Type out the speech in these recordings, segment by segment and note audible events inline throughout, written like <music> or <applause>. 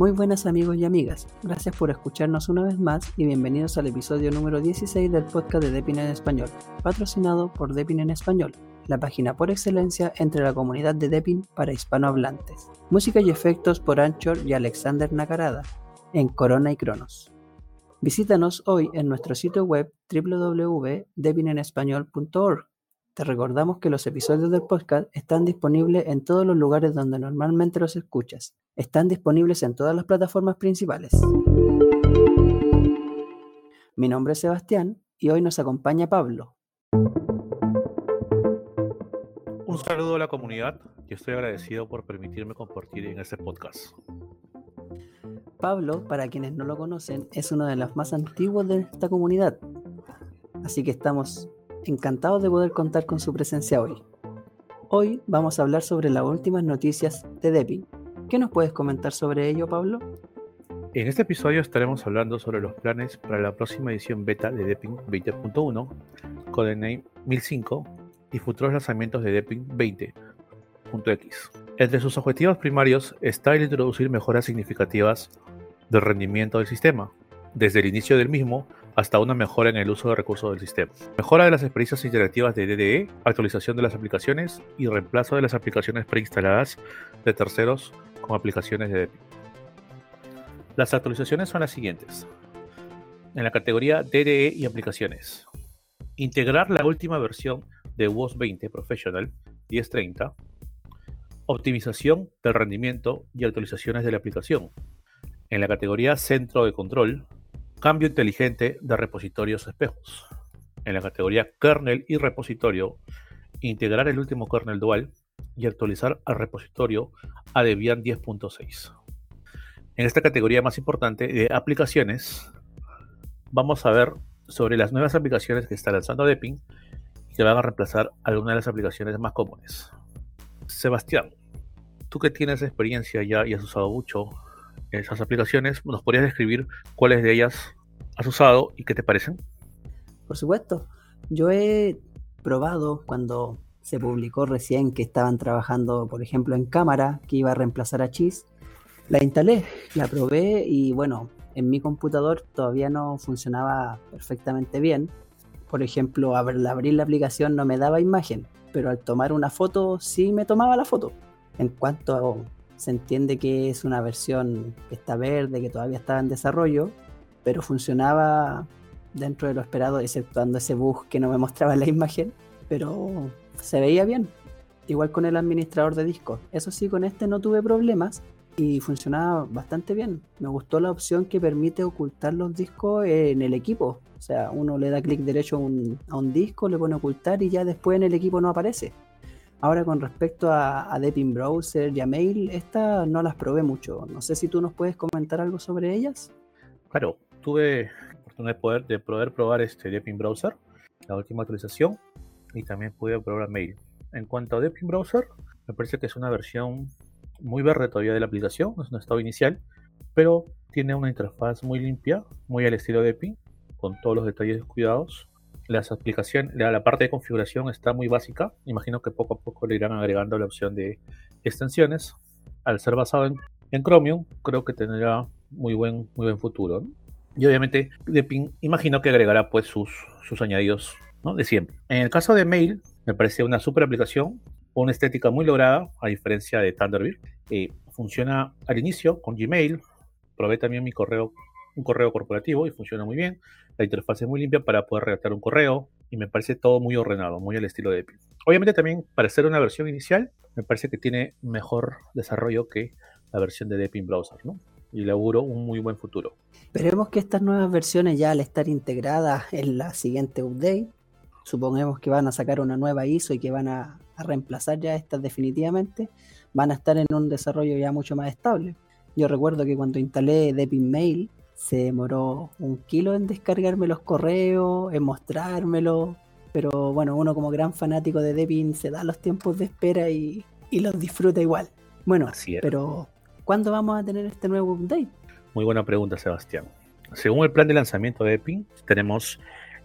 Muy buenas amigos y amigas, gracias por escucharnos una vez más y bienvenidos al episodio número 16 del podcast de Depin en Español, patrocinado por Depin en Español, la página por excelencia entre la comunidad de Depin para hispanohablantes. Música y efectos por Anchor y Alexander Nacarada, en Corona y Cronos. Visítanos hoy en nuestro sitio web www.depinenespañol.org te recordamos que los episodios del podcast están disponibles en todos los lugares donde normalmente los escuchas. Están disponibles en todas las plataformas principales. Mi nombre es Sebastián y hoy nos acompaña Pablo. Un saludo a la comunidad y estoy agradecido por permitirme compartir en este podcast. Pablo, para quienes no lo conocen, es uno de los más antiguos de esta comunidad. Así que estamos Encantado de poder contar con su presencia hoy. Hoy vamos a hablar sobre las últimas noticias de Deppin. ¿Qué nos puedes comentar sobre ello, Pablo? En este episodio estaremos hablando sobre los planes para la próxima edición beta de Deppin 20.1, Codename 1005 y futuros lanzamientos de Deppin 20.x. Entre sus objetivos primarios está el introducir mejoras significativas del rendimiento del sistema, desde el inicio del mismo hasta una mejora en el uso de recursos del sistema. Mejora de las experiencias interactivas de DDE, actualización de las aplicaciones y reemplazo de las aplicaciones preinstaladas de terceros con aplicaciones de Debian. Las actualizaciones son las siguientes. En la categoría DDE y aplicaciones. Integrar la última versión de WOS 20 Professional 1030. Optimización del rendimiento y actualizaciones de la aplicación. En la categoría Centro de Control, Cambio inteligente de repositorios espejos. En la categoría kernel y repositorio, integrar el último kernel dual y actualizar al repositorio a Debian 10.6. En esta categoría más importante de aplicaciones, vamos a ver sobre las nuevas aplicaciones que está lanzando Deppin y que van a reemplazar algunas de las aplicaciones más comunes. Sebastián, tú que tienes experiencia ya y has usado mucho esas aplicaciones, ¿nos podrías describir cuáles de ellas has usado y qué te parecen? Por supuesto, yo he probado cuando se publicó recién que estaban trabajando, por ejemplo, en cámara, que iba a reemplazar a Cheese. La instalé, la probé y bueno, en mi computador todavía no funcionaba perfectamente bien. Por ejemplo, abrir la aplicación no me daba imagen, pero al tomar una foto sí me tomaba la foto. En cuanto se entiende que es una versión que está verde, que todavía estaba en desarrollo, pero funcionaba dentro de lo esperado, exceptuando ese bug que no me mostraba la imagen, pero se veía bien. Igual con el administrador de discos. Eso sí, con este no tuve problemas y funcionaba bastante bien. Me gustó la opción que permite ocultar los discos en el equipo. O sea, uno le da clic derecho a un, a un disco, le pone ocultar y ya después en el equipo no aparece. Ahora con respecto a, a Deepin Browser y a Mail, estas no las probé mucho. No sé si tú nos puedes comentar algo sobre ellas. Claro, tuve oportunidad de poder, de poder probar este Deepin Browser, la última actualización, y también pude probar Mail. En cuanto a Deepin Browser, me parece que es una versión muy verde todavía de la aplicación, es un estado inicial, pero tiene una interfaz muy limpia, muy al estilo de Deepin, con todos los detalles cuidados las aplicaciones, la, parte de configuración está muy básica. Imagino que poco a poco le irán agregando la opción de extensiones. Al ser basado en, Chromium, creo que tendrá muy buen, muy buen futuro. Y obviamente, Deepin imagino que agregará pues sus, sus añadidos de siempre. En el caso de Mail, me parece una super aplicación, una estética muy lograda, a diferencia de Thunderbird. Eh, funciona al inicio con Gmail. Probé también mi correo un correo corporativo y funciona muy bien. La interfaz es muy limpia para poder redactar un correo y me parece todo muy ordenado, muy al estilo de Epic. Obviamente también para ser una versión inicial, me parece que tiene mejor desarrollo que la versión de Deepin Browser, ¿no? Y le auguro un muy buen futuro. Esperemos que estas nuevas versiones ya al estar integradas en la siguiente update, supongamos que van a sacar una nueva ISO y que van a, a reemplazar ya estas definitivamente, van a estar en un desarrollo ya mucho más estable. Yo recuerdo que cuando instalé Deepin Mail, se demoró un kilo en descargarme los correos, en mostrármelo. Pero bueno, uno como gran fanático de Debian se da los tiempos de espera y, los disfruta igual. Bueno, Así pero ¿cuándo vamos a tener este nuevo update? Muy buena pregunta, Sebastián. Según el plan de lanzamiento de Debian, tenemos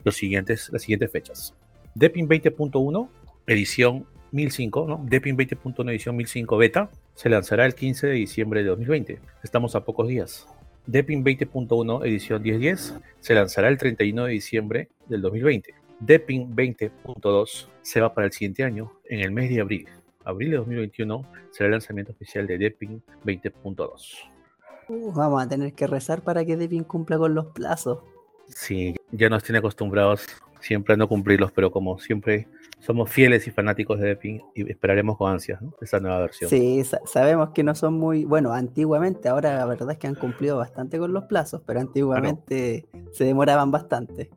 los siguientes, las siguientes fechas. Debian 20.1, edición 1005, ¿no? Deepin 20.1 edición 1005 beta, se lanzará el 15 de diciembre de 2020. Estamos a pocos días. Deepin 20.1 edición 1010 se lanzará el 31 de diciembre del 2020. Deepin 20.2 se va para el siguiente año, en el mes de abril. Abril de 2021 será el lanzamiento oficial de Deepin 20.2. Uh, vamos a tener que rezar para que Deepin cumpla con los plazos. Sí, ya nos tiene acostumbrados siempre a no cumplirlos, pero como siempre somos fieles y fanáticos de Deepin y esperaremos con ansias ¿no? esa nueva versión. Sí, sabemos que no son muy, bueno, antiguamente, ahora la verdad es que han cumplido bastante con los plazos, pero antiguamente se demoraban bastante.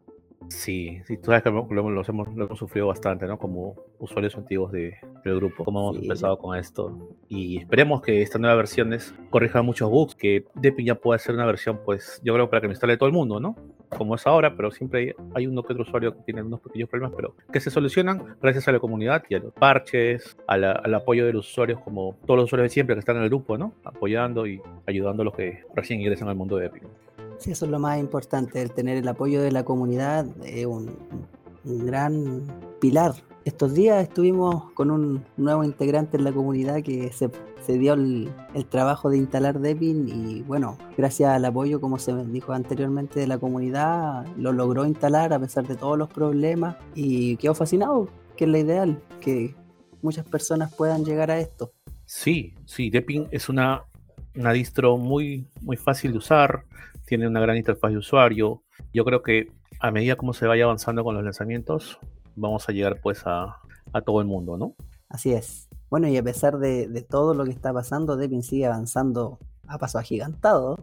Sí, sí, tú sabes que lo, hemos, lo, hemos, sufrido bastante, ¿no? Como usuarios antiguos de, del grupo, como hemos empezado con esto. Y esperemos que estas nuevas versiones corrijan muchos bugs, que Deepin ya pueda ser una versión, pues, yo creo para que me instale todo el mundo, ¿no? Como es ahora, pero siempre hay uno que otro usuario que tiene unos pequeños problemas, pero que se solucionan gracias a la comunidad y a los parches, al apoyo de los usuarios, como todos los usuarios de siempre que están en el grupo, ¿no? Apoyando y ayudando a los que recién ingresan al mundo de Deepin. Sí, eso es lo más importante, el tener el apoyo de la comunidad es un, gran pilar. Estos días estuvimos con un nuevo integrante en la comunidad que se, dio el, trabajo de instalar Debian y bueno, gracias al apoyo, como se dijo anteriormente, de la comunidad, lo logró instalar a pesar de todos los problemas y quedó fascinado, que es la ideal, que muchas personas puedan llegar a esto. Sí, sí, Debian es una, una distro muy, muy fácil de usar, tiene una gran interfaz de usuario. Yo creo que a medida como se vaya avanzando con los lanzamientos, vamos a llegar pues a, todo el mundo, ¿no? Así es. Bueno, y a pesar de, todo lo que está pasando, Deepin sigue avanzando a paso agigantado.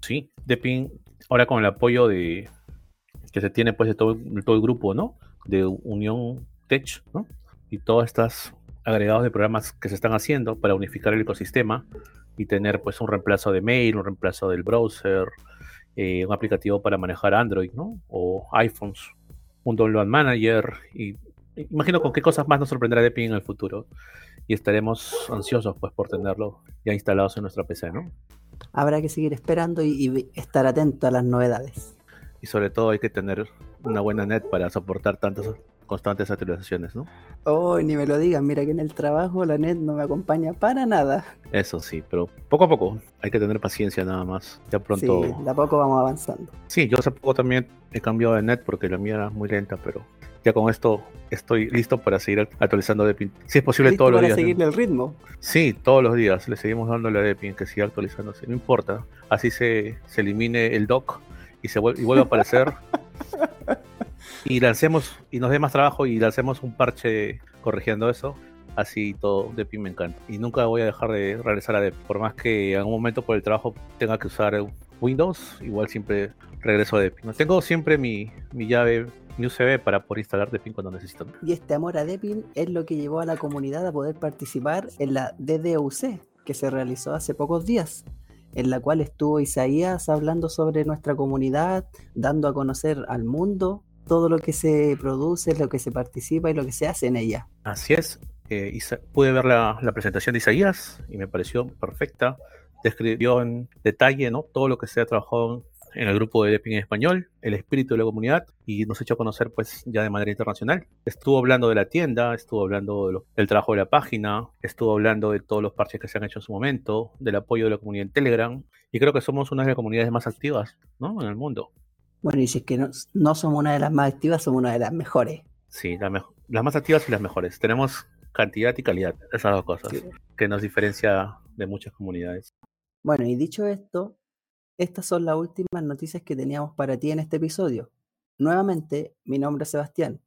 Sí, Deepin, ahora con el apoyo de que se tiene pues de todo, todo el grupo, ¿no? De Unión Tech, ¿no? Y todos estos agregados de programas que se están haciendo para unificar el ecosistema y tener pues un reemplazo de mail, un reemplazo del browser, eh, un aplicativo para manejar Android, ¿no? O iPhones, un download manager y imagino con qué cosas más nos sorprenderá Deepin en el futuro y estaremos ansiosos pues por tenerlo ya instalados en nuestra PC, ¿no? Habrá que seguir esperando y, estar atento a las novedades. Y sobre todo hay que tener una buena net para soportar tantas constantes actualizaciones, ¿no? Oh, ni me lo digan, mira que en el trabajo la net no me acompaña para nada. Eso sí, pero poco a poco, hay que tener paciencia nada más. Ya pronto. Sí, de a poco vamos avanzando. Sí, yo hace poco también he cambiado de net porque la mía era muy lenta, pero ya con esto estoy listo para seguir actualizando Depin. Si es posible todos los días. para seguirle el ritmo? Sí, todos los días le seguimos dándole a Depin que siga actualizándose, no importa. Así se, se elimine el dock y, se vuelve, y vuelve a aparecer. <laughs> y lancemos y nos dé más trabajo y lancemos un parche corrigiendo eso. Así todo de me encanta. Y nunca voy a dejar de regresar a Dep. Por más que en algún momento por el trabajo tenga que usar Windows, igual siempre regreso a Deepin. Tengo siempre mi, mi llave, mi USB para poder instalar Deepin cuando necesito. Y este amor a Deepin es lo que llevó a la comunidad a poder participar en la DDUC, que se realizó hace pocos días en la cual estuvo Isaías hablando sobre nuestra comunidad, dando a conocer al mundo todo lo que se produce, lo que se participa y lo que se hace en ella. Así es. Eh, pude ver la, presentación de Isaías y me pareció perfecta. Describió en detalle ¿no? todo lo que se ha trabajado en el grupo de Depin en español, el espíritu de la comunidad y nos ha hecho conocer pues ya de manera internacional. Estuvo hablando de la tienda, estuvo hablando del trabajo de la página, estuvo hablando de todos los parches que se han hecho en su momento, del apoyo de la comunidad en Telegram y creo que somos una de las comunidades más activas ¿no? en el mundo. Bueno, y si es que no, somos una de las más activas, somos una de las mejores. Sí, las más activas y las mejores. Tenemos cantidad y calidad, esas dos cosas, que nos diferencia de muchas comunidades. Bueno, y dicho esto, estas son las últimas noticias que teníamos para ti en este episodio. Nuevamente, mi nombre es Sebastián.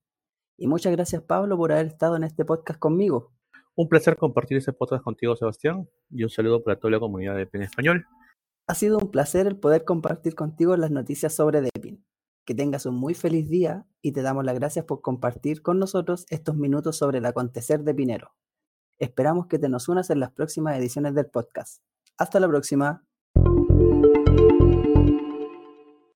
Y muchas gracias Pablo por haber estado en este podcast conmigo. Un placer compartir este podcast contigo, Sebastián, y un saludo para toda la comunidad de PEN Español. Ha sido un placer el poder compartir contigo las noticias sobre. Que tengas un muy feliz día y te damos las gracias por compartir con nosotros estos minutos sobre el acontecer de Pinero. Esperamos que te nos unas en las próximas ediciones del podcast. Hasta la próxima.